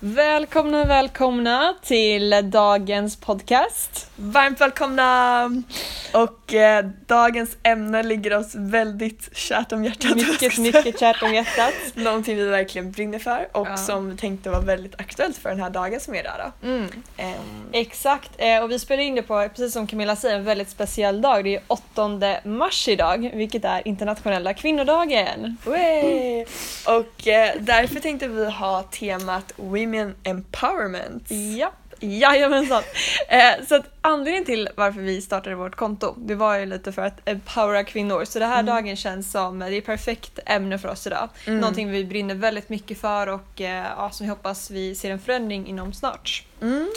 Välkomna, välkomna till dagens podcast. Varmt välkomna! Och eh, dagens ämne ligger oss väldigt kärt om hjärtat. Mycket, mycket kärt om hjärtat. Någonting vi verkligen brinner för och Ja. som vi tänkte var väldigt aktuellt för den här dagen som är idag. Mm. Ehm, Exakt, eh, och vi spelar in det på, precis som Camilla säger, en väldigt speciell dag. Det är 8 mars idag, vilket är internationella kvinnodagen. Och eh, därför tänkte vi ha temat Women Empowerment. Ja, jajamensan. Eh, så att anledningen till varför vi startade vårt konto, det var ju lite för att empowera kvinnor. Så det här dagen känns som, det är perfekt ämne för oss idag. Mm. Någonting vi brinner väldigt mycket för och eh, ja, som vi hoppas vi ser en förändring inom snart. Mm.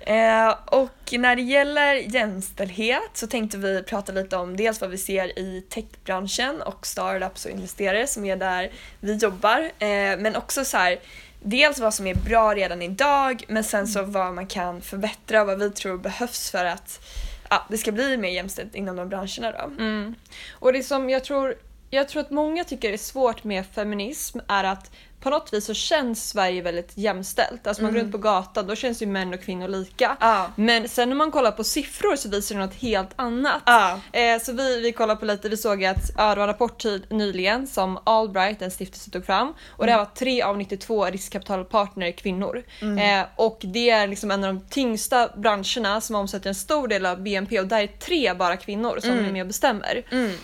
Eh, och när det gäller jämställdhet så tänkte vi prata lite om dels vad vi ser i techbranschen och startups och investerare som är där vi jobbar. Eh, men också så här, dels vad som är bra redan idag men sen så vad man kan förbättra och vad vi tror behövs för att ja, det ska bli mer jämställt inom de branscherna då. Mm. Och det som jag tror, jag tror att många tycker är svårt med feminism är att på något vis så känns Sverige väldigt jämställt. Alltså man går runt på gatan, då känns ju män och kvinnor lika. Ja. Men sen när man kollar på siffror så visar det något helt annat. Ja. Eh, så vi, vi kollade på lite, vi såg att ja, det var rapport nyligen som Allbright, en stiftelse, tog fram. Och det här var 3 av 92 riskkapitalpartner kvinnor. Eh, och det är liksom en av de tyngsta branscherna som omsätter en stor del av BNP och där är tre bara kvinnor som är med och bestämmer. Mm.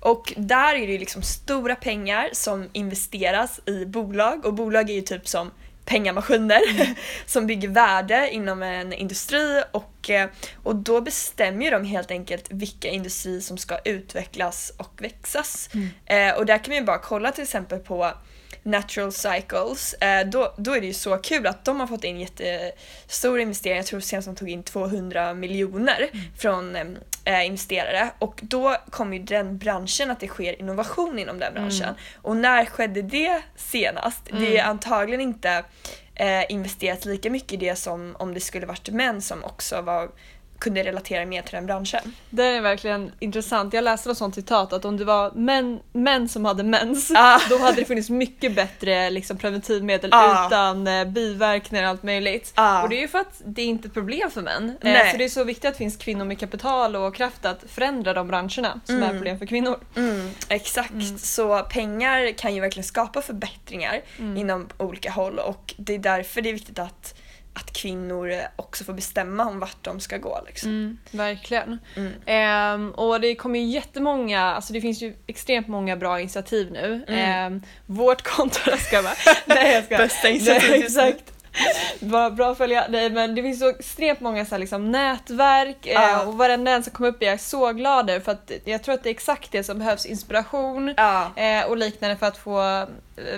Och där är det ju liksom stora pengar som investeras i bolag. Och bolag är ju typ som pengamaskiner som bygger värde inom en industri. Och, eh, och då bestämmer de helt enkelt vilka industrier som ska utvecklas och växas. Eh, och där kan man ju bara kolla till exempel på Natural Cycles, eh, då, då är det ju så kul att de har fått in jättestora investeringar, jag tror senast de tog in 200 miljoner från eh, investerare. Och då kommer ju den branschen att det sker innovation inom den branschen. Och när skedde det senast? Det är antagligen inte eh, investerat lika mycket i det som om det skulle varit män som också var, kunde relatera mer till den branschen. Det är verkligen intressant. Jag läste något sånt citat att om det var män, män som hade mens, Ah. då hade det funnits mycket bättre liksom, preventivmedel Ah. utan eh, biverkningar och allt möjligt. Ah. Och det är ju för att det är inte ett problem för män. Eh, så det är så viktigt att det finns kvinnor med kapital och kraft att förändra de branscherna som är problem för kvinnor. Mm, exakt, så pengar kan ju verkligen skapa förbättringar inom olika håll och det är därför det är viktigt att, att kvinnor också får bestämma om vart de ska gå. Liksom. Mm, verkligen. Mm. Ehm, och det kommer ju jättemånga, alltså det finns ju extremt många bra initiativ nu. Ehm, vårt konto, jag ska bara. Nej jag ska. Bästa initiativ Nej, exakt. Bra, bra att följa. Nej, men det finns så extremt många så här, liksom, nätverk Ja. eh, och varenda en som kommer upp är jag så glad för att jag tror att det är exakt det som behövs. Inspiration Ja. eh, och liknande för att få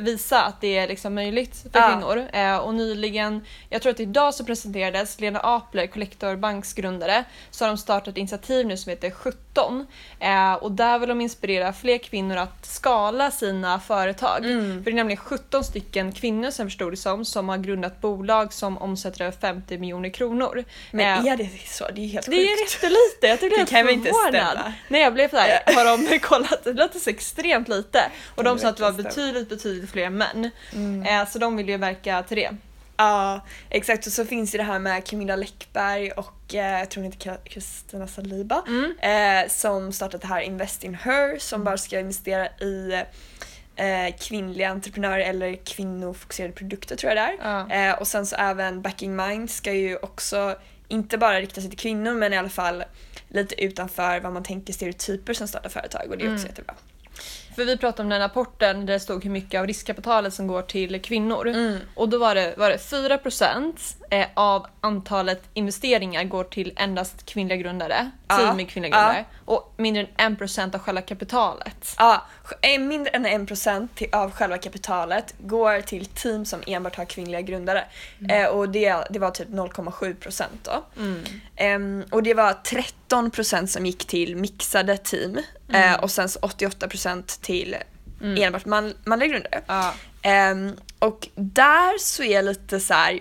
visa att det är liksom möjligt för Ja. kvinnor. Eh, och nyligen, jag tror att idag så presenterades Lena Apler, Collector Banks grundare, så har de startat ett initiativ nu som heter 17. Eh, och där vill de inspirera fler kvinnor att skala sina företag. Mm. För det är nämligen 17 stycken kvinnor som förstod det som, som har grundat bolag som omsätter över 50 miljoner kronor. Men Eh, är det så? Det är helt det är sjukt. jättelite, jag tycker Det det kan väl inte stämma? Nej jag blev såhär, har de kollat? Det låter så extremt lite. Och de sa att det var stämma. betydligt, betydligt fler män. Mm. Eh, så de vill ju verka till det. Ja, exakt. Och så finns det det här med Camilla Läckberg och eh, jag tror hon heter Kristina Saliba Mm. eh, som startat det här Invest in Her som bara ska investera i eh, kvinnliga entreprenörer eller kvinnofokuserade produkter tror jag det är. Eh, och sen så även Backing Mind ska ju också inte bara rikta sig till kvinnor men i alla fall lite utanför vad man tänker stereotyper som startar företag och det är också Mm. jättebra. För vi pratade om den rapporten där det stod hur mycket av riskkapitalet som går till kvinnor. Mm. Och då var det, var det 4% eh, av antalet investeringar går till endast kvinnliga grundare, Ja. team med kvinnliga Ja. grundare. Och mindre än 1% av själva kapitalet. Ja, eh, mindre än 1% till- av själva kapitalet går till team som enbart har kvinnliga grundare. Eh, och det, det var typ 0,7% då. Mm. Och det var 13% som gick till mixade team eh, och sen så 88% till enbart man, manliga grundare. Ja. Och där så är lite så här.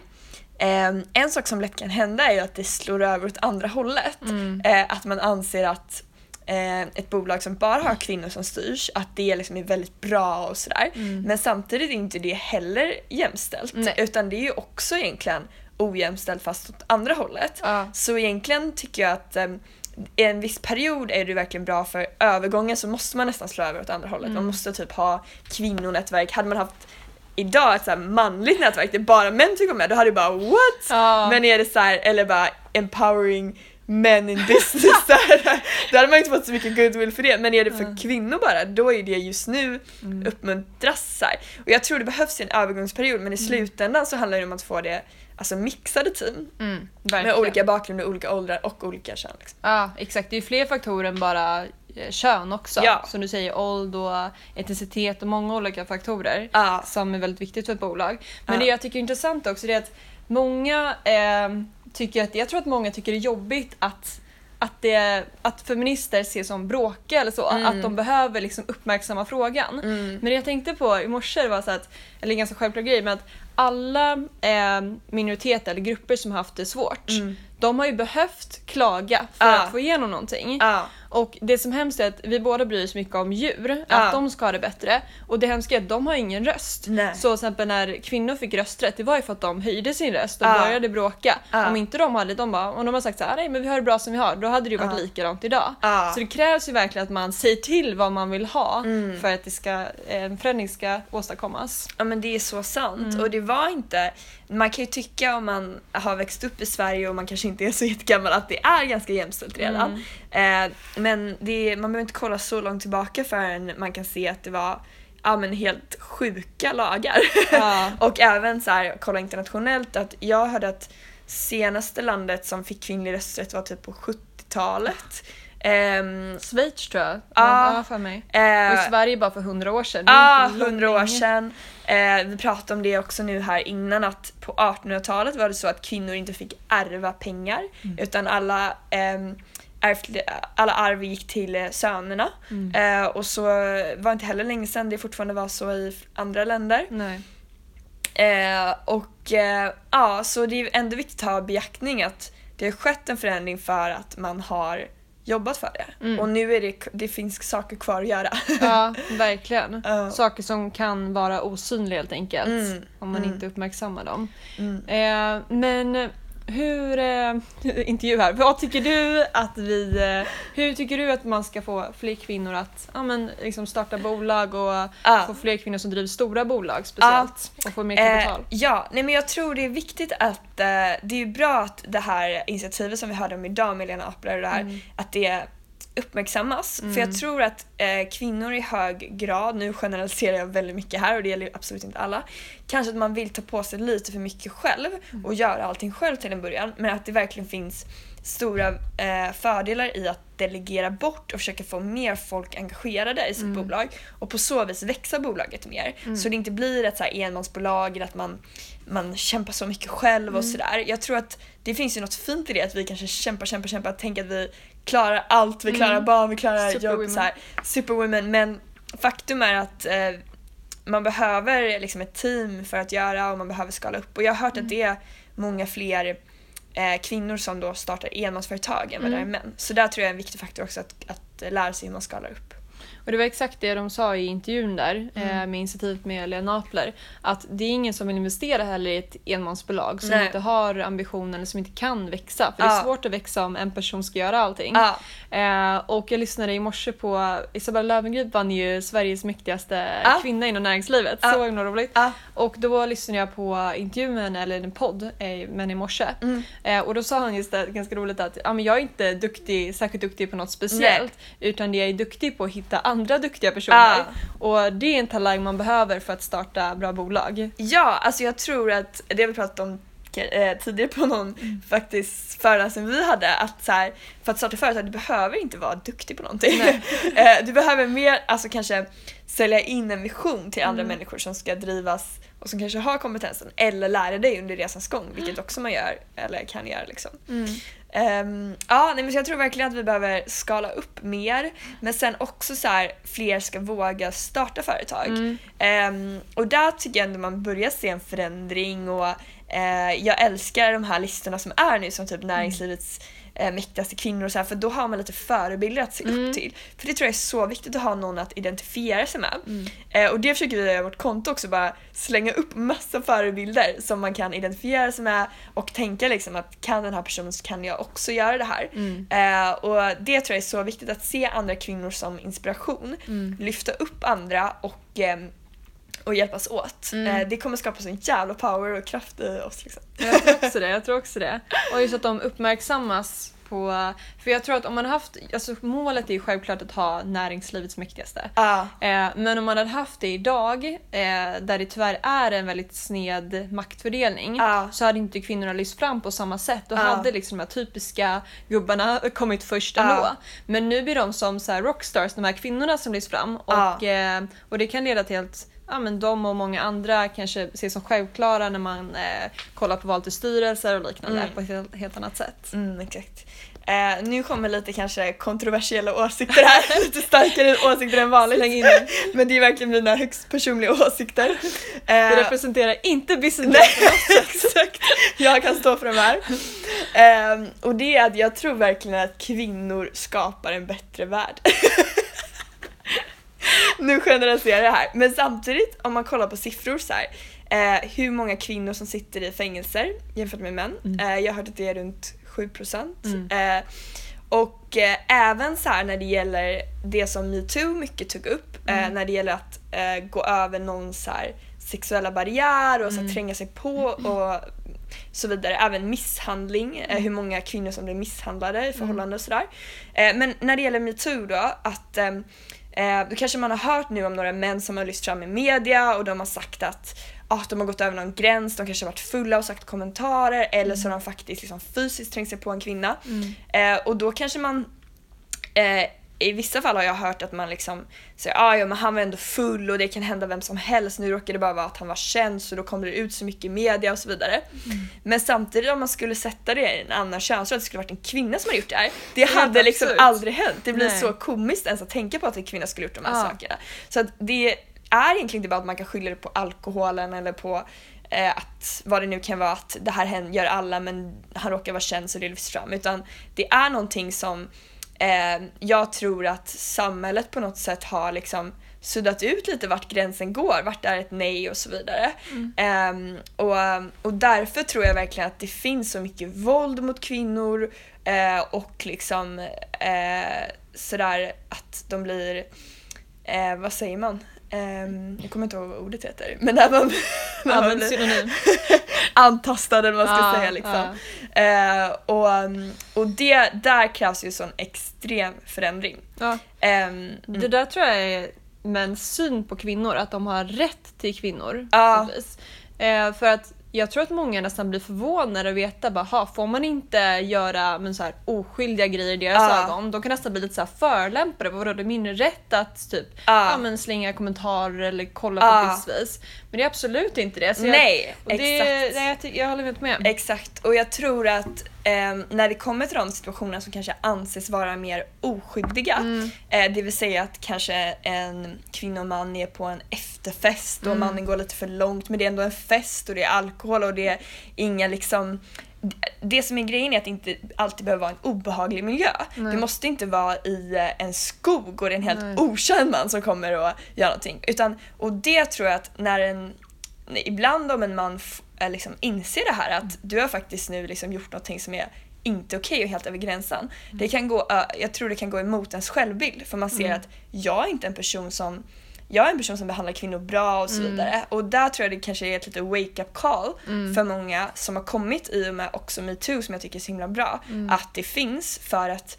Ehm, en sak som lätt kan hända är ju att det slår över åt andra hållet. Mm. Eh, att man anser att eh, ett bolag som bara har kvinnor som styrs, att det liksom är väldigt bra och sådär. Men samtidigt är inte det heller jämställt. Nej. Utan det är ju också egentligen ojämställt fast åt andra hållet. Ja. Så egentligen tycker jag att em, i en viss period är det verkligen bra för övergången så måste man nästan slå över åt andra hållet. Man måste typ ha kvinnonätverk. Hade man haft idag ett så manligt nätverk där bara män fick vara med, då hade det bara what? Ja. Men är det så här, eller bara empowering men in business där, då hade man inte fått så mycket goodwill för det. Men är det för kvinnor bara, då är det just nu uppmuntras så här. Och jag tror det behövs en övergångsperiod men i slutändan så handlar det om att få det alltså mixade team. Mm, Med olika bakgrunder, olika åldrar och olika kön. Liksom. Ja, exakt. Det är fler faktorer än bara eh, kön också. Ja. Som du säger, ålder och etnicitet och många olika faktorer Ja. som är väldigt viktigt för ett bolag. Men Ja. det jag tycker är intressant också är att många eh, tycker att, jag tror att många tycker det är jobbigt att att, det, att feminister ses som bråkiga eller så, Mm. att de behöver liksom uppmärksamma frågan. Men det jag tänkte på i morse var så att, eller en ganska självklar grej, men att alla eh, minoriteter eller grupper som har haft det svårt, de har ju behövt klaga för Mm. Ja. att få igenom någonting. Ja. Och det som hemskt är att vi båda bryr oss mycket om djur, Ja. att de ska ha det bättre. Och det hemska är att de har ingen röst. Nej. Så till exempel när kvinnor fick rösträtt, det var ju för att de höjde sin röst och Ja. började bråka. Ja. Om inte de hade, de bara, om de har sagt så här, nej men vi har det bra som vi har, då hade det ju varit likadant idag. Så det krävs ju verkligen att man säger till vad man vill ha Mm. för att det ska, en förändring ska åstadkommas. Ja men det är så sant Mm. och det var inte, man kan ju tycka om man har växt upp i Sverige och man kanske inte är så jättegammal att det är ganska jämställt redan. Mm. Eh, men det, man behöver inte kolla så långt tillbaka förrän man kan se att det var ja, men helt sjuka lagar. Ja. och även så här, kolla internationellt att jag hörde att senaste landet som fick kvinnlig rösträtt var typ på 70-talet. Ehm, Schweiz tror jag, Ja. ja. för mig. eh, Och i Sverige bara för hundra år sedan. Ja, långt hundra år sedan. Eh, vi pratade om det också nu här innan att på 1800-talet var det så att kvinnor inte fick ärva pengar Mm. utan alla ehm, ärvt- alla arv gick till eh, sönerna. Mm. Eh, och så var inte heller länge sedan det fortfarande var så i andra länder. Eh, och eh, ja, så det är ändå viktigt att ha beaktning att det har skett en förändring för att man har jobbat för det. Mm. Och nu är det, det finns saker kvar att göra. Ja, verkligen. Ja. Saker som kan vara osynliga helt enkelt. Mm, Om man mm. inte uppmärksammar dem. Mm. Eh, men hur, eh, intervju här, vad tycker du att vi, eh, hur tycker du att man ska få fler kvinnor att ja, men, liksom starta bolag och Ja. få fler kvinnor som driver stora bolag speciellt och få mer kapital? Eh, ja, nej men jag tror det är viktigt att eh, det är bra att det här initiativet som vi hörde om idag med Lena Apler och det här, Mm. att det uppmärksammas. För jag tror att eh, kvinnor i hög grad, nu generaliserar jag väldigt mycket här och det gäller absolut inte alla, kanske att man vill ta på sig lite för mycket själv och göra allting själv till en början men att det verkligen finns stora eh, fördelar i att delegera bort och försöka få mer folk engagerade i sitt bolag och på så vis växa bolaget mer. Så det inte blir ett så här enmansbolag eller att man, man kämpar så mycket själv och sådär. Jag tror att det finns ju något fint i det att vi kanske kämpar, kämpar, kämpar, tänker att vi klarar allt, vi klarar barn, vi klarar jobb, så här, superwomen. Men faktum är att eh, man behöver liksom ett team för att göra och man behöver skala upp. Och jag har hört att det är många fler eh, kvinnor som då startar enmansföretag än vad det är män. Så där tror jag är en viktig faktor också att, att lära sig hur man skalar upp. Och det var exakt det de sa i intervjun där Mm. eh, med initiativet med Lena Apler. Att det är ingen som vill investera heller i ett enmansbolag som Nej. inte har ambitionen eller som inte kan växa. För det är Ja. svårt att växa om en person ska göra allting. Ja. Eh, och jag lyssnade i morse på Isabella Löwengrip vann ju Sveriges mäktigaste Ja. kvinna inom näringslivet. Ja. Så roligt. Ja. Och då lyssnade jag på intervjun, eller en podd, eh, men i morse. Mm. Eh, och då sa han just det, ganska roligt att ja, men jag är inte duktig, särskilt duktig på något speciellt. Utan jag är duktig på att hitta andra duktiga personer. Ja. Och det är en talang man behöver för att starta bra bolag. Ja, alltså jag tror att det vi pratat om eh, tidigare på någon Mm. faktiskt föreläsning vi hade att så här, för att starta företag du behöver inte vara duktig på någonting. Eh, du behöver mer alltså kanske sälja in en vision till andra Mm. människor som ska drivas och som kanske har kompetensen eller lära dig under resans gång vilket också man gör eller kan göra liksom. Ehm, ja, nej, men jag tror verkligen att vi behöver skala upp mer men sen också så här fler ska våga starta företag. Mm. Ehm, och där tycker jag ändå man börjar se en förändring och eh, jag älskar de här listorna som är nu som typ näringslivets eh, mäktigaste kvinnor och så här, för då har man lite förebilder att se Mm. upp till. För det tror jag är så viktigt att ha någon att identifiera sig med. Mm. Eh, och det försöker vi göra i vårt konto också, bara slänga upp massa förebilder som man kan identifiera sig med och tänka liksom att kan den här personen så kan jag också göra det här. Mm. Eh, och det tror jag är så viktigt att se andra kvinnor som inspiration, Mm. lyfta upp andra och, ehm, och hjälpas åt. Mm. Eh, det kommer skapa sån jävla power och kraft i oss. Liksom. Jag tror också det. Jag tror också det. Och just att de uppmärksammas på... För jag tror att om man har haft... Alltså målet är ju självklart att ha näringslivets mäktigaste. Ah, Eh, men om man hade haft det idag, eh, där det tyvärr är en väldigt sned maktfördelning, Ja. så hade inte kvinnorna lyfts fram på samma sätt. Då Ja. hade liksom de här typiska gubbarna kommit först ändå. Men nu blir de som så här rockstars, de här kvinnorna som lyfts fram. Och, eh, och det kan leda till att ja, men de och många andra kanske ses som självklara när man eh, kollar på val till styrelser och liknande Mm. på ett helt, helt annat sätt. mm, exakt. Eh, nu kommer lite kanske kontroversiella åsikter här, lite starkare åsikter än vanligt. Men det är verkligen mina högst personliga åsikter. Eh, Det representerar inte business Nej, exakt. Jag kan stå för de här. Ehm, och det är att jag tror verkligen att kvinnor skapar en bättre värld. Nu generaliserar jag här. Men samtidigt, om man kollar på siffror så här. Eh, hur många kvinnor som sitter i fängelser jämfört med män. Mm. Eh, jag har hört att det är runt 7%. Mm. Eh, och eh, även så här när det gäller det som metoo mycket tog upp, eh, Mm. när det gäller att eh, gå över någon så här sexuella barriär och så här, Mm. tränga sig på och så vidare. Även misshandling, Mm. hur många kvinnor som blir misshandlade i förhållande och sådär. Men när det gäller metoo då, att ehm, eh, då kanske man har hört nu om några män som har lyft fram i media och de har sagt att ah, de har gått över någon gräns, de kanske har varit fulla och sagt kommentarer eller så har de faktiskt liksom fysiskt trängt sig på en kvinna. Mm. Eh, och då kanske man eh, i vissa fall har jag hört att man liksom säger ah, ja men han var ändå full och det kan hända vem som helst. Nu råkade det bara vara att han var känd så då kommer det ut så mycket i media och så vidare. Mm. Men samtidigt om man skulle sätta det i en annan könsroll, att det skulle varit en kvinna som hade gjort det här. Det Helt hade liksom absurt. aldrig hänt. Det blir Nej. så komiskt ens att tänka på att en kvinna skulle gjort de här Ja. sakerna. Så att det är egentligen inte bara att man kan skylla det på alkoholen eller på eh, att vad det nu kan vara att det här gör alla men han råkar vara känd så det lyfts fram. Utan det är någonting som eh, jag tror att samhället på något sätt har liksom suddat ut lite vart gränsen går, vart är ett nej och så vidare. Ehm, och, och därför tror jag verkligen att det finns så mycket våld mot kvinnor eh, och liksom eh, sådär att de blir, eh, vad säger man? Ehm, jag kommer inte ihåg vad ordet heter. Men när man, när man synonym. antastad eller vad man ska Ja, säga liksom. ja. Eh, och um, och det, där krävs ju sån extrem förändring. Ja. Ehm, Det där tror jag är mäns syn på kvinnor, att de har rätt till kvinnor. Eh, för att jag tror att många nästan blir förvånade och veta bara, "Ha, får man inte göra men, så här, oskyldiga grejer i deras Ja. ögon? De kan nästan bli lite så här förolämpade. Vadå, det är min rätt att typ Ja. ja, men slänga kommentarer eller kolla Ja. på ett visst vis. Men det är absolut inte det. Så jag- nej, det, exakt. Nej, jag, jag håller helt med. Exakt, och jag tror att ehm, när det kommer till de situationer som kanske anses vara mer oskyldiga, Mm. eh, det vill säga att kanske en kvinna och man är på en efterfest och Mm. mannen går lite för långt men det är ändå en fest och det är alkohol och det är inga liksom det som är grejen är att det inte alltid behöver vara en obehaglig miljö. Nej. Det måste inte vara i eh, en skog och det är en helt Nej. okänd man som kommer och gör någonting. Utan, och det tror jag att när en ibland om en man eh, liksom inser det här att du har faktiskt nu liksom gjort någonting som är inte okej och helt över gränsen. Det kan gå, ö, jag tror det kan gå emot ens självbild för man ser Mm. att jag är inte en person som jag är en person som behandlar kvinnor bra och så Mm. vidare. Och där tror jag det kanske är ett litet wake-up call Mm. för många som har kommit i och med också metoo som jag tycker är så himla bra. Mm. Att det finns för att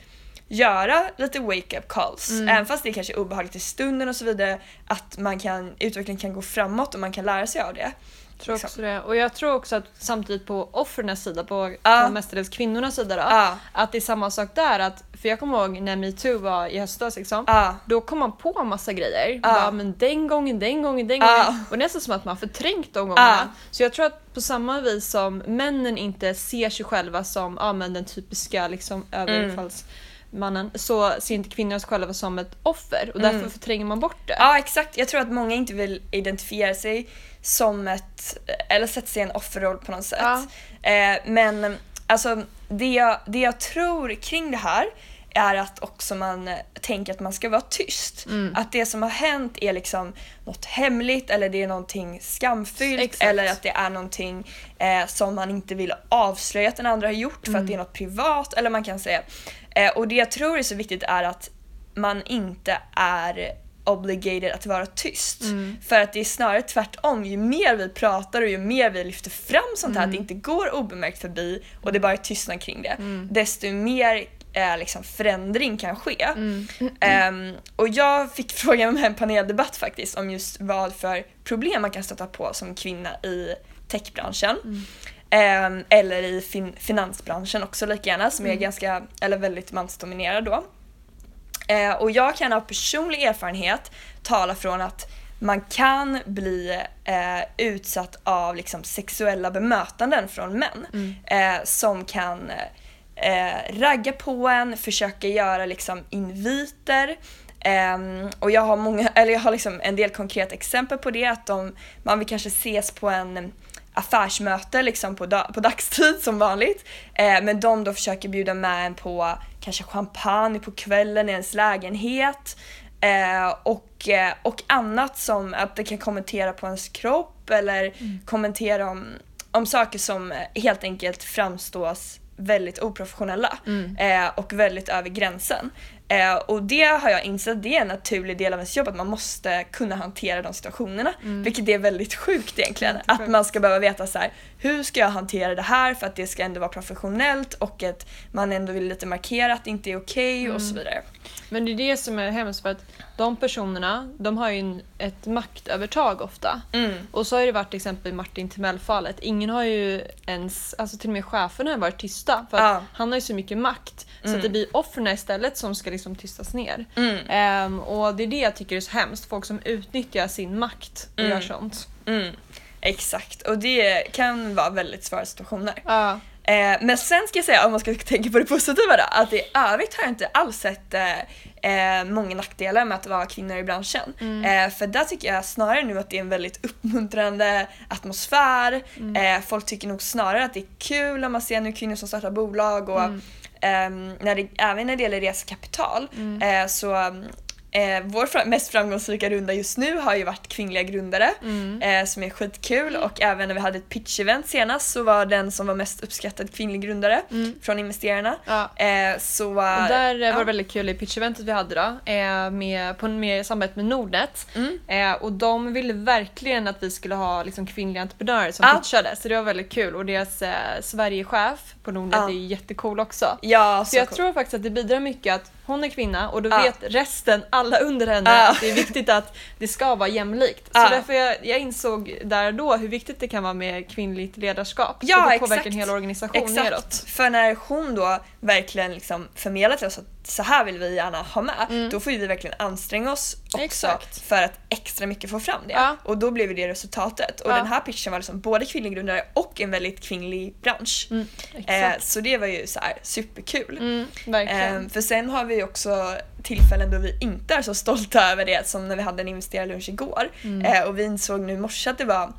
göra lite wake-up calls. Mm. Även fast det kanske är obehagligt i stunden och så vidare. Att man kan, utvecklingen kan gå framåt och man kan lära sig av det. Tror liksom. också det. Och jag tror också att samtidigt på offrens sida, på, Ja. på mestadels kvinnornas sida då, Ja, att det är samma sak där. Att, för jag kommer ihåg när metoo var i höstas liksom. ja, Då kom man på massa grejer. Bara, men den gången, den gången, den gången. Och det är nästan som att man förträngt de gångerna. Så jag tror att på samma vis som männen inte ser sig själva som ja, men den typiska liksom, överfallsmannen så ser inte kvinnor sig själva som ett offer och därför Mm. förtränger man bort det. ja exakt. Jag tror att många inte vill identifiera sig som ett, eller sätta sig i en offerroll på något sätt. Ja. Eh, men alltså det jag, det jag tror kring det här är att också man eh, tänker att man ska vara tyst. Mm. Att det som har hänt är liksom något hemligt eller det är någonting skamfyllt Exakt. eller att det är någonting eh, som man inte vill avslöja att den andra har gjort för att det är något privat eller man kan säga. Eh, och det jag tror är så viktigt är att man inte är obligated att vara tyst. För att det är snarare tvärtom, ju mer vi pratar och ju mer vi lyfter fram sånt här, att det inte går obemärkt förbi och det bara är tystnad kring det, desto mer eh, liksom förändring kan ske. Ehm, och jag fick frågan med en paneldebatt faktiskt om just vad för problem man kan stöta på som kvinna i techbranschen. Ehm, eller i fin- finansbranschen också lika gärna som är ganska, eller väldigt mansdominerad då. Eh, och jag kan av personlig erfarenhet tala från att man kan bli eh, utsatt av liksom, sexuella bemötanden från män eh, som kan eh, ragga på en, försöka göra liksom, inviter. Ehm, och jag har, många, eller jag har liksom en del konkreta exempel på det. Att de, man vill kanske ses på en affärsmöte liksom på, da- på dagstid som vanligt. Eh, men de då försöker bjuda med en på kanske champagne på kvällen i ens lägenhet. Eh, och, eh, och annat som att det kan kommentera på ens kropp eller kommentera om, om saker som helt enkelt framstås väldigt oprofessionella eh, och väldigt över gränsen. Eh, och det har jag insett, det är en naturlig del av ens jobb att man måste kunna hantera de situationerna. Vilket är väldigt sjukt egentligen. Att man ska behöva veta så här, hur ska jag hantera det här för att det ska ändå vara professionellt och att man ändå vill lite markera att det inte är okej och så vidare. Men det är det som är hemskt för att de personerna, de har ju en, ett maktövertag ofta. Mm. Och så har det varit till exempel i Martin Timell-fallet. Ingen har ju ens, alltså till och med cheferna har varit tysta för Ja. han har ju så mycket makt. Så att det blir offren istället som ska liksom tystas ner. Mm. Ehm, och det är det jag tycker är så hemskt. Folk som utnyttjar sin makt och Mm. gör sånt. Mm. Exakt, och det kan vara väldigt svåra situationer. Ja. Eh, men sen ska jag säga, om man ska tänka på det positiva då, att i övrigt har jag inte alls sett eh, eh, många nackdelar med att vara kvinnor i branschen. Eh, för där tycker jag snarare nu att det är en väldigt uppmuntrande atmosfär. Eh, folk tycker nog snarare att det är kul när man ser nu kvinnor som startar bolag och ehm, när det, även när det gäller resekapital eh, så Eh, vår mest framgångsrika runda just nu har ju varit kvinnliga grundare eh, som är skitkul och även när vi hade ett pitch-event senast så var den som var mest uppskattad kvinnlig grundare från investerarna. Ja. Eh, så, Och där eh, ja. var det väldigt kul i pitcheventet vi hade då, eh, med, på, med samarbete med Nordnet. Mm. Eh, och de ville verkligen att vi skulle ha liksom, kvinnliga entreprenörer som Ja. pitchade, så det var väldigt kul. Och deras eh, Sverigechef på Nordnet Ja. är jättecool också. Ja, Så så jag cool. tror faktiskt att det bidrar mycket att hon är kvinna och då vet resten, alla under henne, att det är viktigt att det ska vara jämlikt. Så Ja. därför jag, jag insåg där då hur viktigt det kan vara med kvinnligt ledarskap. Ja, och det påverkar exakt. en hel organisation Exakt, neråt. för när hon då verkligen liksom förmedlar till oss att så här vill vi gärna ha med, Mm. då får vi verkligen anstränga oss också Exakt. för att extra mycket få fram det. Ja. Och då blev det resultatet. Och den här pitchen var liksom både kvinnlig grundare och en väldigt kvinnlig bransch. Mm, Eh, så det var ju så här superkul. Mm. Eh, för sen har vi också tillfällen då vi inte är så stolta över det som när vi hade en investerarlunch igår. Mm. Eh, och vi insåg nu i morse att det var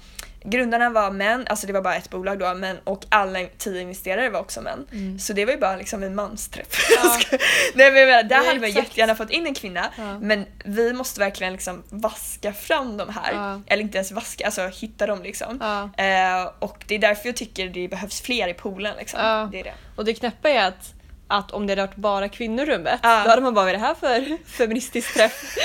Grundarna var män, alltså det var bara ett bolag då, men, och alla tio investerare var också män. Så det var ju bara liksom en mansträff. Mm. Ja. Nej men menar, där Ja, hade man jättegärna fått in en kvinna, Ja. men vi måste verkligen liksom vaska fram de här. Ja. Eller inte ens vaska, alltså hitta dem liksom. Eh, och det är därför jag tycker det behövs fler i poolen liksom. Det är det. Och det knäppa är att, att om det hade varit bara kvinnor i rummet, då hade man bara vad är det här för feministisk träff?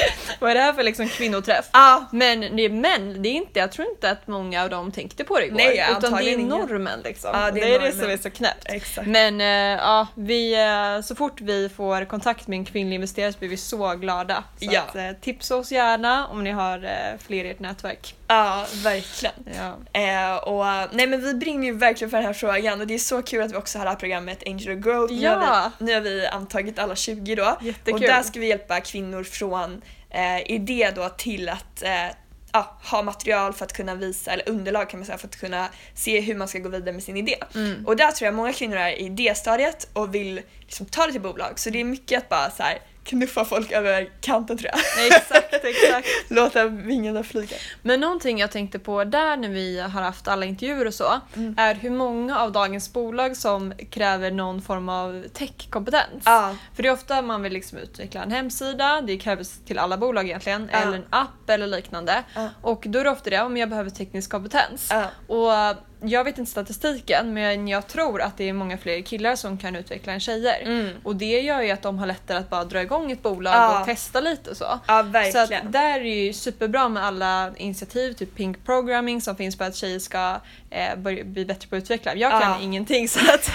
vad är det här för liksom kvinnoträff? Ja, Men det är män, det är inte, jag tror inte att många av dem tänkte på det igår. Nej, utan det är normen liksom. Ja, det det är är det som är så knäppt. exakt. Men eh, ja, vi, eh, så fort vi får kontakt med en kvinnlig investerare så blir vi så glada. Så Ja. att, eh, tipsa oss gärna om ni har fler i ert nätverk. Ja, verkligen. Ja. Eh, och, nej men vi brinner ju verkligen för den här frågan och det är så kul att vi också har det här programmet Angel of Growth. Nu, Ja. har vi, nu har vi antagit alla 20 då. Jättekul. Och där ska vi hjälpa kvinnor från eh, idé då till att eh, ja, ha material för att kunna visa, eller underlag kan man säga, för att kunna se hur man ska gå vidare med sin idé. Mm. Och där tror jag många kvinnor är i idéstadiet och vill liksom ta det till bolag. Så det är mycket att bara så här, knuffa folk över kanten tror jag. Nej, exakt, exakt. Låta vingarna flyga. Men någonting jag tänkte på där när vi har haft alla intervjuer och så Mm. är hur många av dagens bolag som kräver någon form av techkompetens. För det är ofta man vill liksom utveckla en hemsida, det krävs till alla bolag egentligen, Ja. eller en app eller liknande. Ja. Och då är det ofta det om jag behöver teknisk kompetens. Och jag vet inte statistiken men jag tror att det är många fler killar som kan utveckla än tjejer. Mm. Och det gör ju att de har lättare att bara dra igång ett bolag Ja. och testa lite och så. Ja, Så att där är ju superbra med alla initiativ, typ Pink Programming som finns för att tjejer ska eh, bli bättre på att utveckla. Jag kan Ja. ingenting så att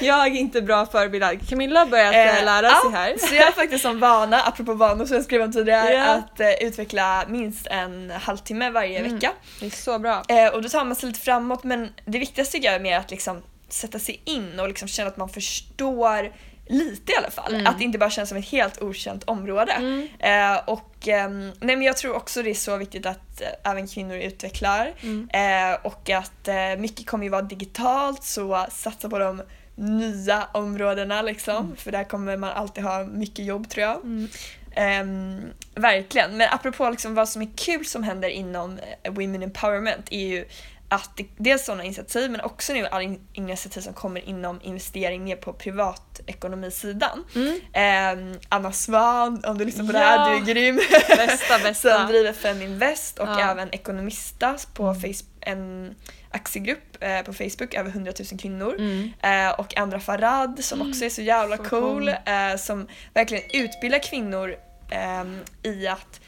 jag är inte bra förebild. Camilla har börjat eh, Eh, lära ja, sig här. Så jag har faktiskt som vana, apropå vanor som jag skrev om tidigare, Ja. att eh, utveckla minst en halvtimme varje Mm. vecka. Det är så bra. Eh, och då tar man sig lite framåt men det viktigaste tycker jag är mer att liksom sätta sig in och liksom känna att man förstår lite i alla fall. Mm. Att det inte bara känns som ett helt okänt område. Mm. Eh, och ehm, nej men jag tror också det är så viktigt att eh, även kvinnor utvecklar. Mm. Eh, och att eh, mycket kommer ju vara digitalt så satsa på de nya områdena liksom. För där kommer man alltid ha mycket jobb tror jag. Mm. Ehm, verkligen. Men apropå liksom vad som är kul som händer inom eh, Women Empowerment är ju att det, dels sådana initiativ men också nu alla in- initiativ som kommer inom investering mer på privatekonomisidan. Mm. Ehm, Anna Svan, om du lyssnar på det Ja. här, du är grym. Bästa, bästa. som driver Feminvest och Ja. även Ekonomista på face- en aktiegrupp eh, på Facebook, över 100 000 kvinnor. Mm. Eh, och Andra Farad som också är så jävla Så cool. cool. Eh, som verkligen utbildar kvinnor ehm, i att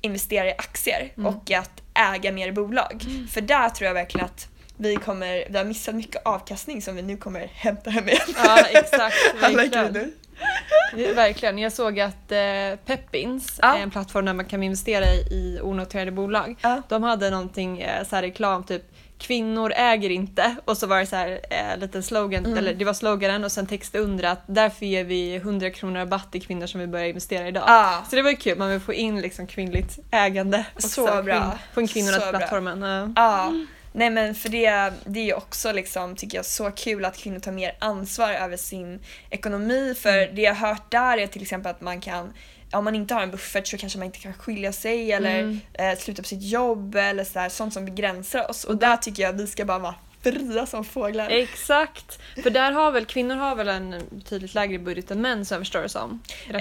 investera i aktier Mm. och att äga mer bolag. För där tror jag verkligen att vi kommer, vi har missat mycket avkastning som vi nu kommer hämta hem igen. Ja exakt, Alla verkligen. kvinnor. Ja, Verkligen. Jag såg att eh, Peppins, Ja. är en plattform där man kan investera i, i onoterade bolag, Ja. de hade någonting eh, så här reklam typ Kvinnor äger inte och så var det så här eh, liten slogan, Mm. eller det var sloganen och sen text under att därför ger vi 100 kronor rabatt till kvinnor som vill börja investera idag. Ja. Så det var ju kul, man vill få in liksom kvinnligt ägande. också. Så bra. Få in- kvinnorna till plattformen. Ja. Ja, nej men för det, det är ju också liksom, tycker jag, så kul att kvinnor tar mer ansvar över sin ekonomi. För Mm. det jag har hört där är till exempel att man kan om man inte har en buffert så kanske man inte kan skilja sig eller Mm. eh, sluta på sitt jobb eller så här, sånt som begränsar oss. Och där tycker jag att vi ska bara vara fria som fåglar. Exakt, för där har väl kvinnor har väl en betydligt lägre budget än män så jag förstår det som. Eh,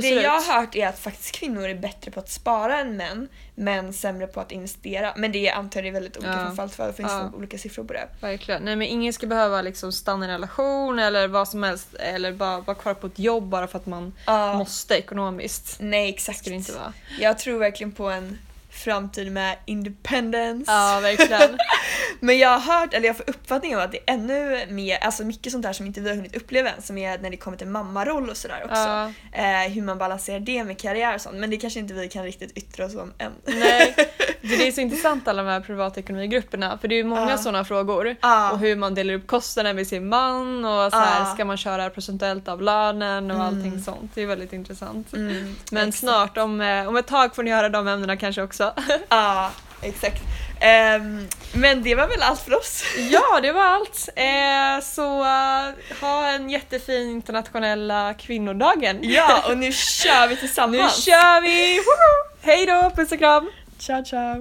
det jag har hört är att faktiskt kvinnor är bättre på att spara än män men sämre på att investera. Men det är väldigt olika Ja. från fall till fall. Det finns Ja. olika siffror på det. Verkligen. Nej men ingen ska behöva liksom stanna i en relation eller vad som helst eller bara vara kvar på ett jobb bara för att man Ja. måste ekonomiskt. Nej exakt. Ska det inte vara. Jag tror verkligen på en framtid med independence. Ja verkligen. Men jag har hört, eller jag får uppfattningen av att det är ännu mer, alltså mycket sånt här som inte vi har hunnit uppleva än som är när det kommer till mammaroll och sådär också. Ja. Eh, hur man balanserar det med karriär och sånt. Men det kanske inte vi kan riktigt yttra oss om än. Nej, det är så intressant alla de här privatekonomigrupperna för det är ju många Ja. sådana frågor. Ja. Och hur man delar upp kostnaden med sin man och så här, ska man köra procentuellt av lönen och Mm. allting sånt. Det är väldigt intressant. Mm, Men snart, om, eh, om ett tag får ni höra de ämnena kanske också. Ja, exakt. Ehm, men det var väl allt för oss. Ja, det var allt. Eh, så eh, ha en jättefin internationella kvinnodagen. Ja, och nu kör vi Nu tillsammans. kör vi! Woho! Hej då, puss och kram! Ciao, ciao.